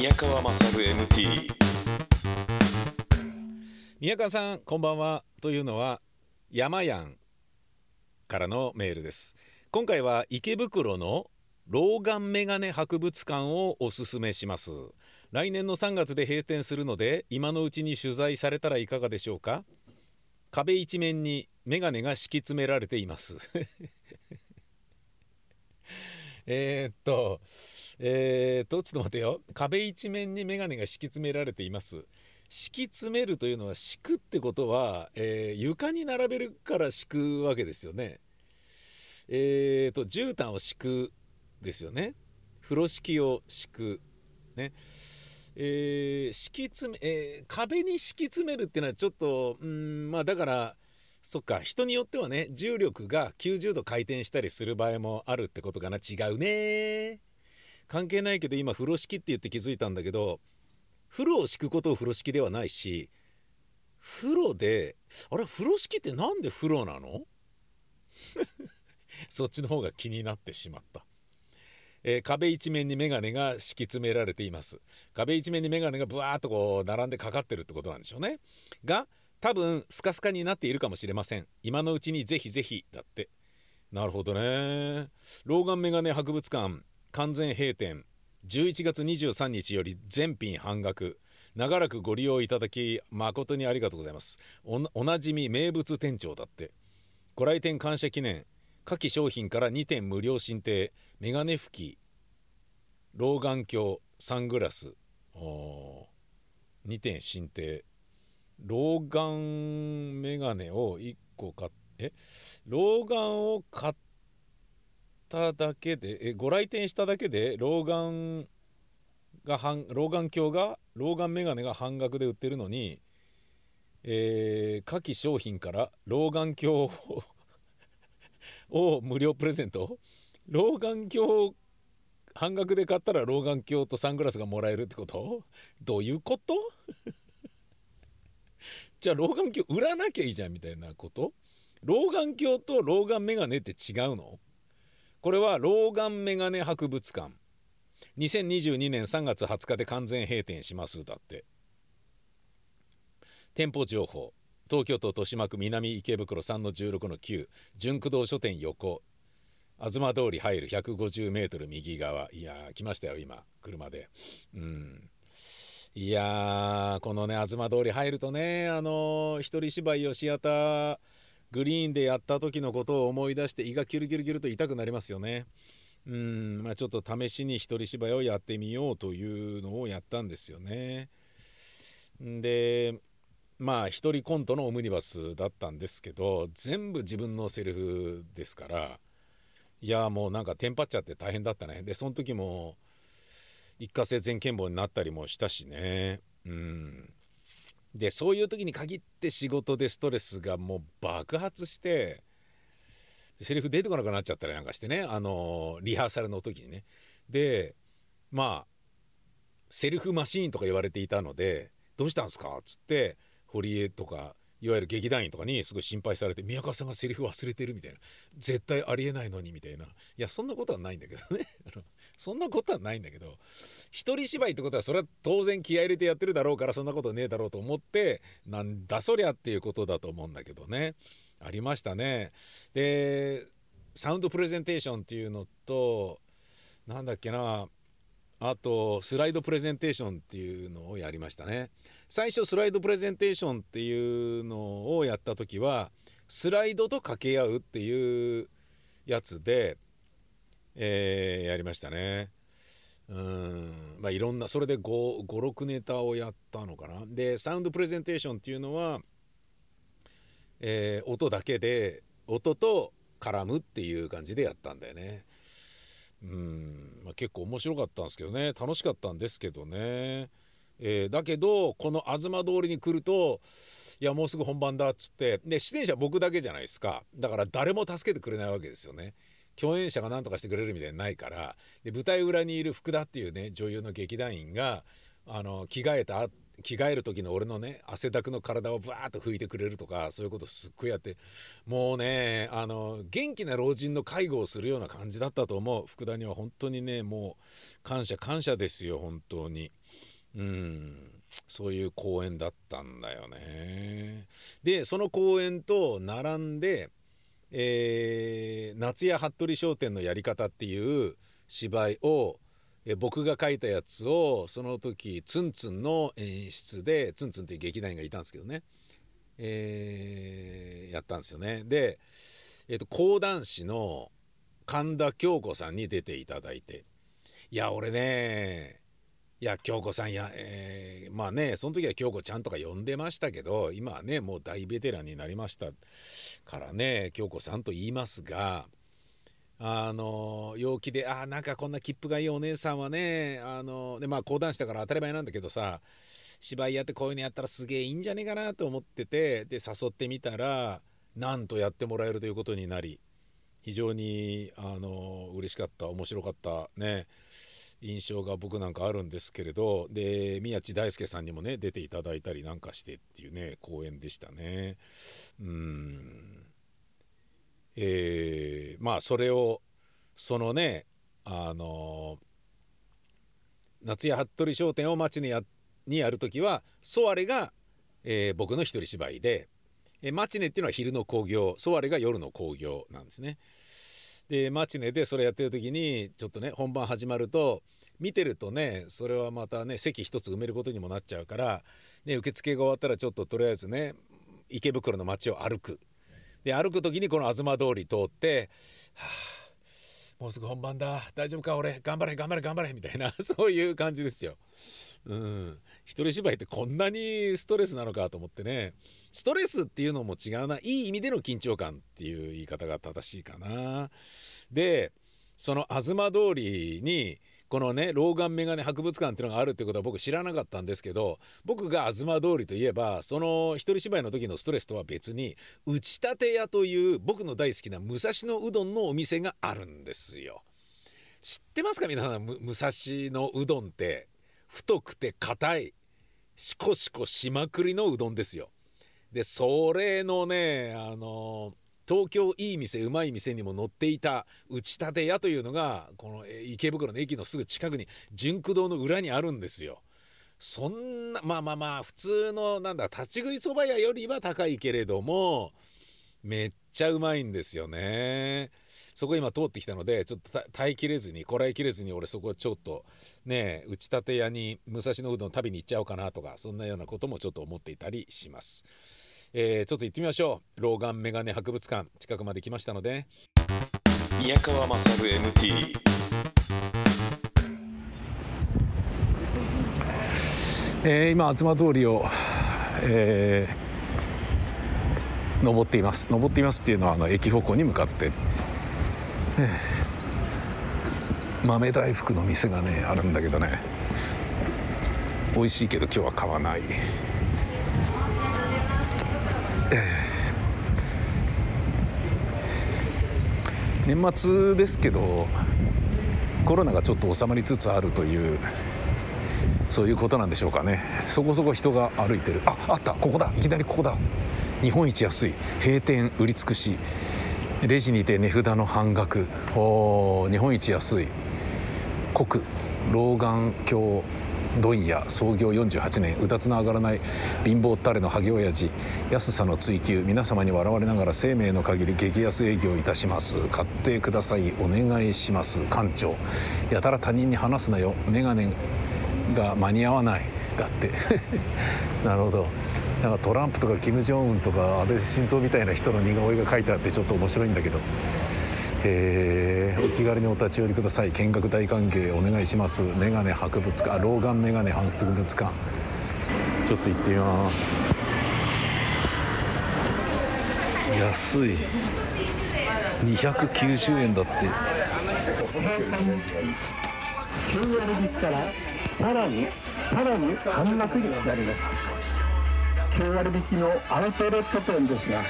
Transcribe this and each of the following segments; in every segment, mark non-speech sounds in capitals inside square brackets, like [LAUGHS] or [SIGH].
宮川勝 MT 宮川さんこんばんは。というのは山やんからのメールです。今回は池袋の老眼メガネ博物館をおすすめします。来年の3月で閉店するので今のうちに取材されたらいかがでしょうか。壁一面にメガネが敷き詰められています。えーっとえーっとちょっと待ってよ。壁一面にメガネが敷き詰められています。敷き詰めるというのは敷くってことは、えー床に並べるから敷くわけですよね。えーと絨毯を敷くですよね。風呂敷を敷く。ね。えー敷き詰め、えー壁に敷き詰めるっていうのはちょっとうんまあだからそっか人によってはね重力が90度回転したりする場合もあるってことかな。違うね。関係ないけど今風呂敷って言って気づいたんだけど風呂を敷くことを風呂敷ではないし風呂であれ風呂敷ってなんで風呂なの？[LAUGHS] そっちの方が気になってしまった、えー壁一面にメガネが敷き詰められています。壁一面にメガネがブワーっとこう並んでかかってるってことなんでしょうね。が多分スカスカになっているかもしれません。今のうちにぜひぜひだって。なるほどね。老眼メガネ博物館完全閉店。11月23日より全品半額。長らくご利用いただき誠にありがとうございます。おなじみ名物店長だって。ご来店感謝記念。下記商品から2点無料申請。メガネ拭き。老眼鏡サングラス。2点申請。老眼メガネを1個買っえ？老眼を買っただけでえ？ご来店しただけで老眼が半老眼鏡が老眼メガネが半額で売ってるのに、えー、下記商品から老眼鏡 [LAUGHS] を無料プレゼント？老眼鏡半額で買ったら老眼鏡とサングラスがもらえるってこと？どういうこと？じゃあ老眼鏡売らなきゃいいじゃんみたいなこと？老眼鏡と老眼メガネって違うの？これは老眼メガネ博物館。2022年3月20日で完全閉店しますだって。店舗情報。東京都豊島区南池袋3の16の9純駆動書店横。東通り入る150メートル右側。いやー来ましたよ今。車で。うん。いやーこのね東通り入るとねあのー一人芝居をシアターグリーンでやった時のことを思い出して胃がキュルキュルキュルと痛くなりますよね。うんまあちょっと試しに一人芝居をやってみようというのをやったんですよね。でまあ一人コントのオムニバスだったんですけど全部自分のセリフですからいやもうなんかテンパっちゃって大変だったね。でその時も一過性全健忘になったりもしたしね。うん。でそういう時に限って仕事でストレスがもう爆発してセリフ出てこなくなっちゃったりなんかしてね。あのリハーサルの時にね。でまあセルフマシーンとか言われていたので「どうしたんですか?」っつって堀江とかいわゆる劇団員とかにすごい心配されて宮川さんがセリフ忘れてるみたいな。絶対ありえないのにみたいな。いやそんなことはないんだけどね。そんなことはないんだけど一人芝居ってことはそれは当然気合入れてやってるだろうからそんなことねえだろうと思ってなんだそりゃっていうことだと思うんだけどね。ありましたね。でサウンドプレゼンテーションっていうのとなんだっけなあとスライドプレゼンテーションっていうのをやりましたね。最初スライドプレゼンテーションっていうのをやった時はスライドと掛け合うっていうやつで、えーやりましたね。うん。まあいろんなそれで56ネタをやったのかな。でサウンドプレゼンテーションっていうのは、えー音だけで音と絡むっていう感じでやったんだよね。うん、まあ、結構面白かったんですけどね。楽しかったんですけどね、えーだけどこの東通りに来るといやもうすぐ本番だっつって。で出演者僕だけじゃないですか。だから誰も助けてくれないわけですよね。共演者が何とかしてくれるみたいなないからで舞台裏にいる福田っていうね女優の劇団員があの着替えた着替える時の俺のね汗だくの体をバーッと拭いてくれるとかそういうことすっごいやってもうねあの元気な老人の介護をするような感じだったと思う。福田には本当にねもう感謝感謝ですよ本当に。うん。そういう公園だったんだよね。でその公園と並んで、えー夏屋服部商店のやり方っていう芝居をえ僕が書いたやつをその時ツンツンの演出でツンツンっていう劇団員がいたんですけどね、えーやったんですよね。で、えー、と講談師の神田京子さんに出ていただいて。いや俺ねいや京子さんや、えーまあねその時は京子ちゃんとか呼んでましたけど今はねもう大ベテランになりましたからね京子さんと言いますがあの陽気であなんかこんな切符がいいお姉さんはねあのでまあ講談師だから当たり前なんだけどさ芝居やってこういうのやったらすげえいいんじゃねえかなと思っててで誘ってみたらなんとやってもらえるということになり非常にあの嬉しかった面白かったね。印象が僕なんかあるんですけれどで宮地大輔さんにもね出ていただいたりなんかしてっていうね公演でしたね。うんえーまあそれをそのねあの夏屋服部商店を町にやにやる時はソワレが、えー僕の一人芝居で、えマチネっていうのは昼の興行ソワレが夜の興行なんですね。でマチネでそれやってる時にちょっとね本番始まると見てるとねそれはまたね席一つ埋めることにもなっちゃうから、ね、受付が終わったらちょっととりあえずね池袋の街を歩く。で歩く時にこの東通り通って「はあもうすぐ本番だ大丈夫か俺頑張れ頑張れ頑張れ」みたいな [LAUGHS] そういう感じですよ。うん、一人芝居ってこんなにストレスなのかと思ってねストレスっていうのも違うないい意味での緊張感っていう言い方が正しいかな。でその東通りにこのね老眼メガネ博物館っていうのがあるってことは僕知らなかったんですけど僕が東通りといえばその一人芝居の時のストレスとは別に打ち立て屋という僕の大好きな武蔵野うどんのお店があるんですよ。知ってますか皆さん？武蔵野うどんって太くて硬いしこしこしまくりのうどんですよ。でそれのねあの東京いい店うまい店にも載っていた打ち立て屋というのがこの池袋の駅のすぐ近くに純駆堂の裏にあるんですよ。そんなまあまあまあ普通のなんだ立ち食いそば屋よりは高いけれどもめっちゃうまいんですよね。そこ今通ってきたのでちょっと耐えきれずにこらえきれずに俺そこちょっとね打ち立て屋に武蔵野うどん食べに行っちゃおうかなとかそんなようなこともちょっと思っていたりします。えーちょっと行ってみましょう。老眼メガネ博物館。近くまで来ましたので。宮川勝 MT えー今東通りを、えー登っています。登っていますっていうのはあの駅方向に向かって、えー豆大福の店がねあるんだけどね。美味しいけど今日は買わない、年末ですけどコロナがちょっと収まりつつあるというそういうことなんでしょうかね。そこそこ人が歩いてる。ああった。ここだ。いきなりここだ。日本一安い。閉店売り尽くし。レジにて値札の半額。お日本一安い。国老眼鏡問屋創業48年うだつの上がらない貧乏ったれのハゲ親父安さの追求皆様に笑われながら生命の限り激安営業いたします。買ってくださいお願いします。館長。やたら他人に話すなよメガネが間に合わない。だって [LAUGHS] なるほど。なんかトランプとかキム・ジョンウンとか安倍晋三みたいな人の似顔絵が書いてあってちょっと面白いんだけど。えー。お気軽にお立ち寄りください。見学大歓迎。お願いします。メガネ博物館。老眼メガネ博物館。ちょっと行ってみます。安い。290円だって。9割引きからさらにさらに半額になります。9割引きのアウトレット店ですが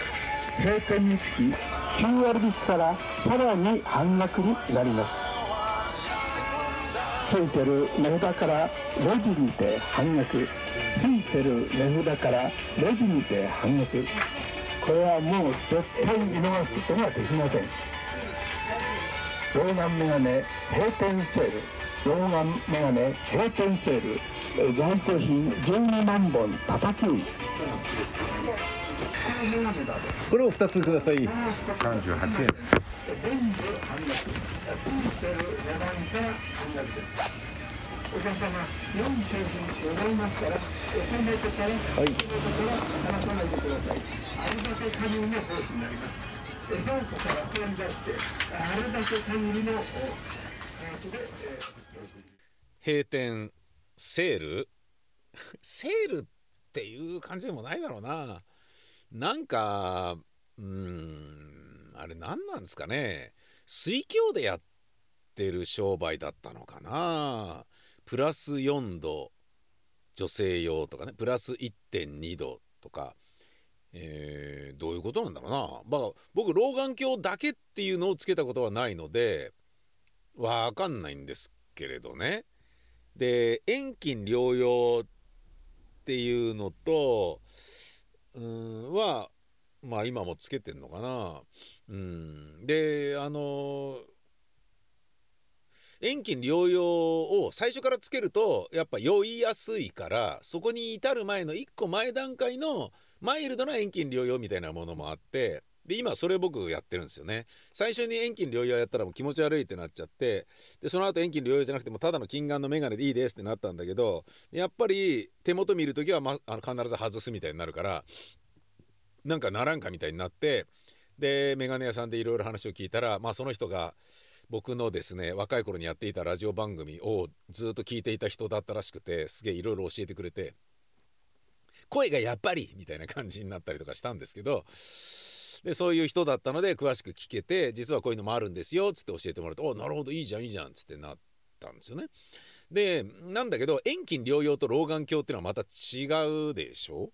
閉店につき9割引きからさらに半額になります。ついてる値札からレジにて半額ついてる値札からレジにて半額。これはもう絶対見逃すことができません。老眼メガネ閉店セール。老眼メガネ閉店セール。え在庫品12万本叩き売り。これを2つください。38円お客様4商品ございますからお金とからはい。から離さないでくださいあれだけ加入のコースになりますから取り出してあれだけ限りのお価格で、えー閉店セール？[LAUGHS] セールっていう感じでもないだろうななんかうんあれ何なんですかね。水郷でやってる商売だったのかな。プラス4度女性用とかね。プラス1.2度とか。えーどういうことなんだろうな、まあ、僕老眼鏡だけっていうのをつけたことはないのでわかんないんですけれどね。で遠近療養っていうのとうんはまあ今もつけてんのかな。うん。であの遠近療養を最初からつけるとやっぱ酔いやすいからそこに至る前の1個前段階のマイルドな遠近療養みたいなものもあってで今それ僕やってるんですよね。最初に遠近療養やったらもう気持ち悪いってなっちゃってでその後遠近療養じゃなくてもただの近眼の眼鏡でいいですってなったんだけどやっぱり手元見るときは、ま、あの必ず外すみたいになるからなんかならんかみたいになってで眼鏡屋さんでいろいろ話を聞いたらまあその人が僕のですね若い頃にやっていたラジオ番組をずっと聞いていた人だったらしくてすげえいろいろ教えてくれて声がやっぱりみたいな感じになったりとかしたんですけどでそういう人だったので詳しく聞けて実はこういうのもあるんですよっつって教えてもらって「おなるほどいいじゃんいいじゃん」っつってなったんですよね。でなんだけど遠近療養と老眼鏡っていうのはまた違うでしょ？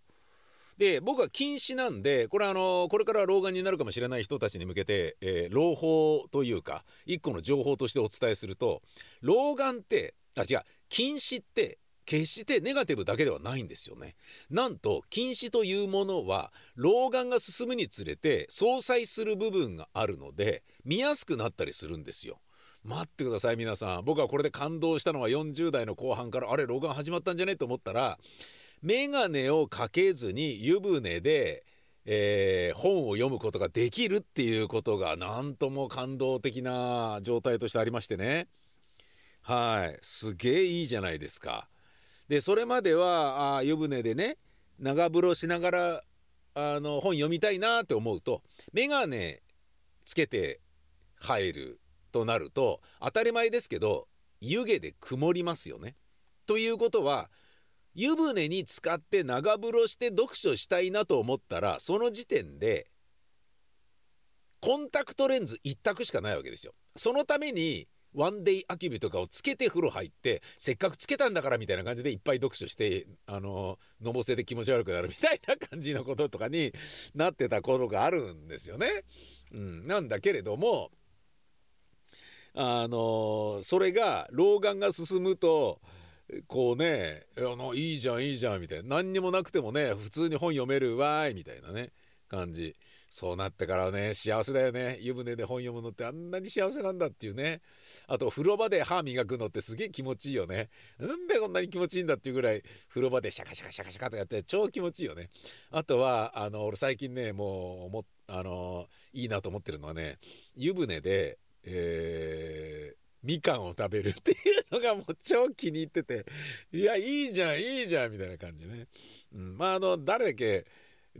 で僕は近視なんでこれあのこれから老眼になるかもしれない人たちに向けて、えー朗報というか一個の情報としてお伝えすると老眼ってあ違う近視って決してネガティブだけではないんですよね。なんと近視というものは老眼が進むにつれて相殺する部分があるので見やすくなったりするんですよ。待ってください皆さん僕はこれで感動したのは40代の後半からあれ老眼始まったんじゃね？と思ったら眼鏡をかけずに湯船で、えー本を読むことができるっていうことがなんとも感動的な状態としてありましてねはいすげえいいじゃないですか。でそれまではあ湯船でね長風呂しながらあの本読みたいなって思うと眼鏡つけて入るとなると当たり前ですけど湯気で曇りますよね。ということは湯船に浸かって長風呂して読書したいなと思ったらその時点でコンタクトレンズ一択しかないわけですよ。そのためにワンデイアキビとかをつけて風呂入ってせっかくつけたんだからみたいな感じでいっぱい読書してあののぼせで気持ち悪くなるみたいな感じのこととかに [LAUGHS] なってた頃があるんですよね。うん、なんだけれどもあのそれが老眼が進むとこうね「あのいいじゃんいいじゃん」みたいな。何にもなくてもね普通に本読めるわーいみたいなね感じ。そうなってからね幸せだよね。湯船で本読むのってあんなに幸せなんだっていうね。あと風呂場で歯磨くのってすげえ気持ちいいよね。なんでこんなに気持ちいいんだっていうぐらい風呂場でシャカシャカシャカシャカとやって超気持ちいいよね。あとはあの俺最近ねもうあのいいなと思ってるのはね湯船でえーみかんを食べるっていうのが [LAUGHS] もう超気に入ってていやいいじゃんいいじゃんみたいな感じね、うん、まああの誰だっけ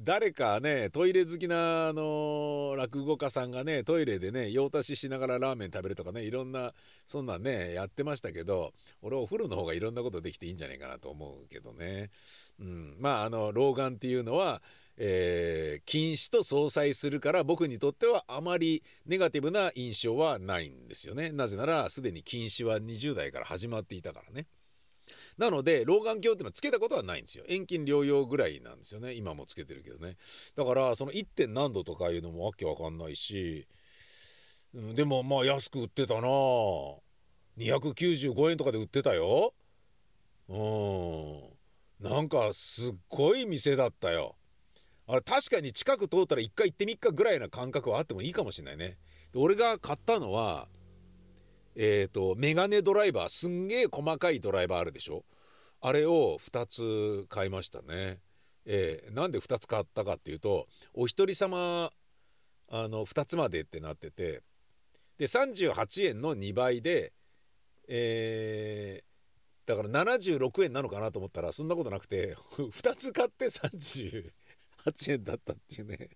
誰かねトイレ好きなあの落語家さんがねトイレでね用足ししながらラーメン食べるとかねいろんなそんなんねやってましたけど俺お風呂の方がいろんなことできていいんじゃないかなと思うけどね、うん、まああの老眼っていうのはえー禁止と相殺するから僕にとってはあまりネガティブな印象はないんですよね。なぜならすでに禁止は20代から始まっていたからね。なので老眼鏡っていうのはつけたことはないんですよ。遠近療養ぐらいなんですよね。今もつけてるけどね。だからその 1. 点何度とかいうのもわけわかんないし、うんでもまあ安く売ってたな。295円とかで売ってたよ。うん。なんかすっごい店だったよ。あれ確かに近く通ったら一回行ってみっかぐらいな感覚はあってもいいかもしれないね。俺が買ったのはえっ、とメガネドライバーすんげえ細かいドライバーあるでしょ？あれを2つ買いましたね。えー、なんで2つ買ったかっていうとお一人様あの2つまでってなっててで38円の2倍で、えー、だから76円なのかなと思ったらそんなことなくて [LAUGHS] 2つ買って38円だったっていうね。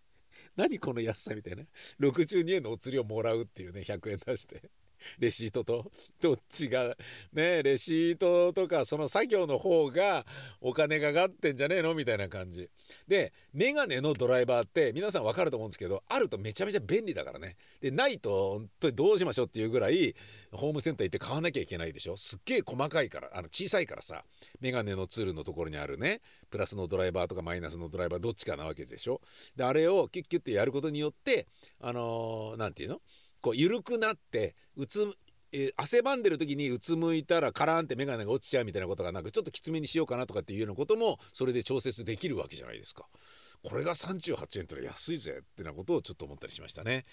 何この安さみたいな。62円のお釣りをもらうっていうね100円出して。[LAUGHS] レシートとどっちがねレシートとかその作業の方がお金かかってんじゃねえのみたいな感じ。でメガネのドライバーって皆さん分かると思うんですけどあるとめちゃめちゃ便利だからね。でないと本当にどうしましょうっていうぐらいホームセンター行って買わなきゃいけないでしょ。すっげえ細かいからあの小さいからさ。メガネのツールのところにあるね。プラスのドライバーとかマイナスのドライバーどっちかなわけでしょ。であれをキュッキュッてやることによってあの何、ー、て言うの？こう緩くなってうつえー、汗ばんでる時にうつむいたらカランって眼鏡が落ちちゃうみたいなことがなくちょっときつめにしようかなとかっていうようなこともそれで調節できるわけじゃないですか。これが38円ってのは安いぜってなことをちょっと思ったりしましたね。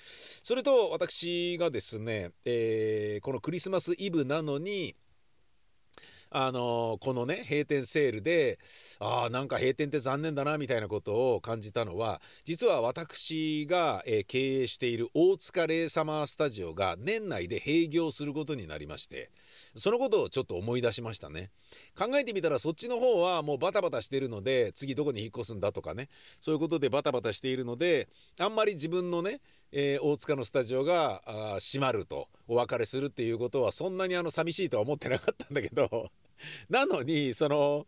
それと私がですね、えー、このクリスマスイブなのにあのこのね閉店セールであなんか閉店って残念だなみたいなことを感じたのは実は私が、えー、経営している大塚レイサマースタジオが年内で閉業することになりましてそのことをちょっと思い出しましたね。考えてみたらそっちの方はもうバタバタしてるので次どこに引っ越すんだとかねそういうことでバタバタしているのであんまり自分のねえー、大塚のスタジオがあ閉まるとお別れするっていうことはそんなにあの寂しいとは思ってなかったんだけど [LAUGHS] なのにその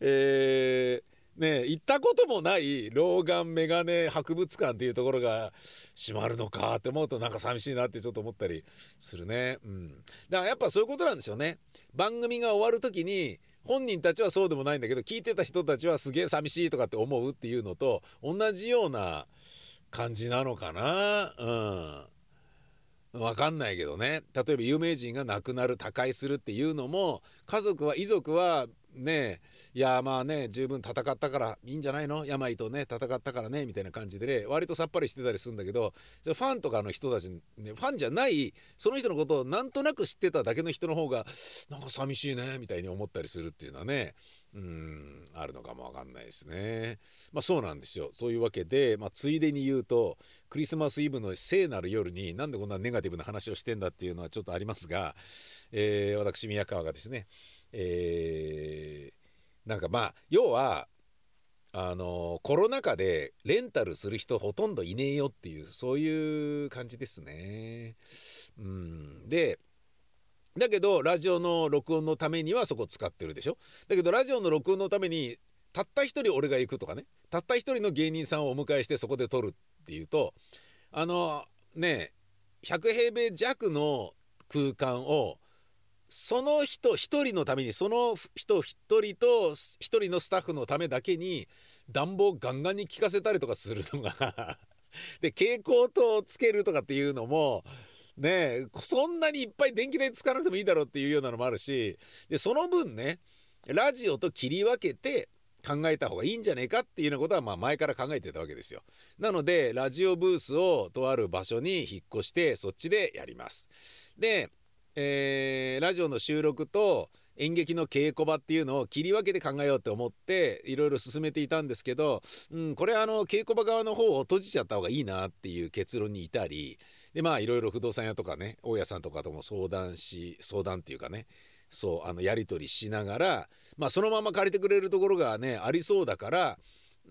えー、ね行ったこともない老眼メガネ博物館っていうところが閉まるのかって思うとなんか寂しいなってちょっと思ったりするね。うん、だからやっぱそういうことなんですよね。番組が終わる時に本人たちはそうでもないんだけど聞いてた人たちはすげえ寂しいとかって思うっていうのと同じような感じなのかな？うん。分かんないけどね。例えば有名人が亡くなる他界するっていうのも家族は遺族はねいやまあね十分戦ったからいいんじゃないの？病とね戦ったからねみたいな感じでね割とさっぱりしてたりするんだけどファンとかの人たち、ね、ファンじゃないその人のことをなんとなく知ってただけの人の方がなんか寂しいねみたいに思ったりするっていうのはねうんあるのかもわかんないですね。まあそうなんですよ。というわけで、まあ、ついでに言うとクリスマスイブの聖なる夜になんでこんなネガティブな話をしてんだっていうのはちょっとありますが、えー、私宮川がですね、えー、なんかまあ要はあのコロナ禍でレンタルする人ほとんどいねえよっていうそういう感じですね。うん、でだけどラジオの録音のためにはそこ使ってるでしょ？だけどラジオの録音のためにたった一人俺が行くとかね。たった一人の芸人さんをお迎えしてそこで撮るっていうとあのね100平米弱の空間をその人一人のためにその人一人と一人のスタッフのためだけに暖房ガンガンに効かせたりとかするのが。[LAUGHS] で蛍光灯をつけるとかっていうのもねそんなにいっぱい電気代使わなくてもいいだろうっていうようなのもあるしでその分ねラジオと切り分けて考えた方がいいんじゃねえかっていうようなことはまあ前から考えてたわけですよ。なのでラジオブースをとある場所に引っ越してそっちでやります。で、えー、ラジオの収録と演劇の稽古場っていうのを切り分けて考えようって思っていろいろ進めていたんですけど、うん、これあの稽古場側の方を閉じちゃった方がいいなっていう結論にいたりでまあいろいろ不動産屋とかね大家さんとかとも相談し相談っていうかねそうあのやり取りしながら、まあ、そのまま借りてくれるところがねありそうだから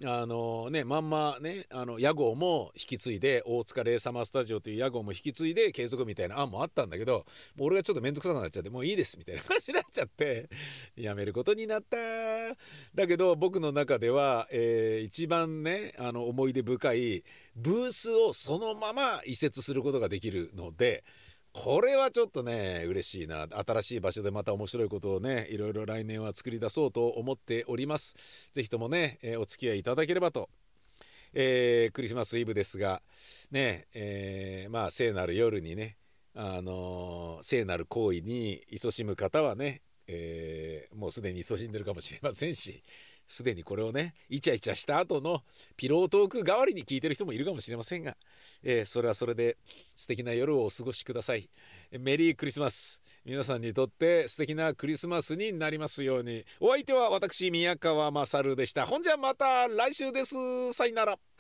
あのねまんまねあの屋号も引き継いで大塚レイサマースタジオという屋号も引き継いで継続みたいな案もあったんだけどもう俺がちょっと面倒くさくなっちゃってもういいですみたいな感じになっちゃって [LAUGHS] やめることになった。だけど僕の中では、えー、一番ねあの思い出深いブースをそのまま移設することができるのでこれはちょっとね嬉しいな。新しい場所でまた面白いことをねいろいろ来年は作り出そうと思っております。是非ともね、えー、お付き合いいただければと、えー、クリスマスイブですがねえー、まあ聖なる夜にねあの聖なる行為に勤しむ方はね、えもうすでに勤しんでるかもしれませんしすでにこれをねイチャイチャした後のピロートーク代わりに聞いてる人もいるかもしれませんが、えー、それはそれで素敵な夜をお過ごしください。メリークリスマス。皆さんにとって素敵なクリスマスになりますように。お相手は私宮川勝でした。ほんじゃまた来週です。さよなら。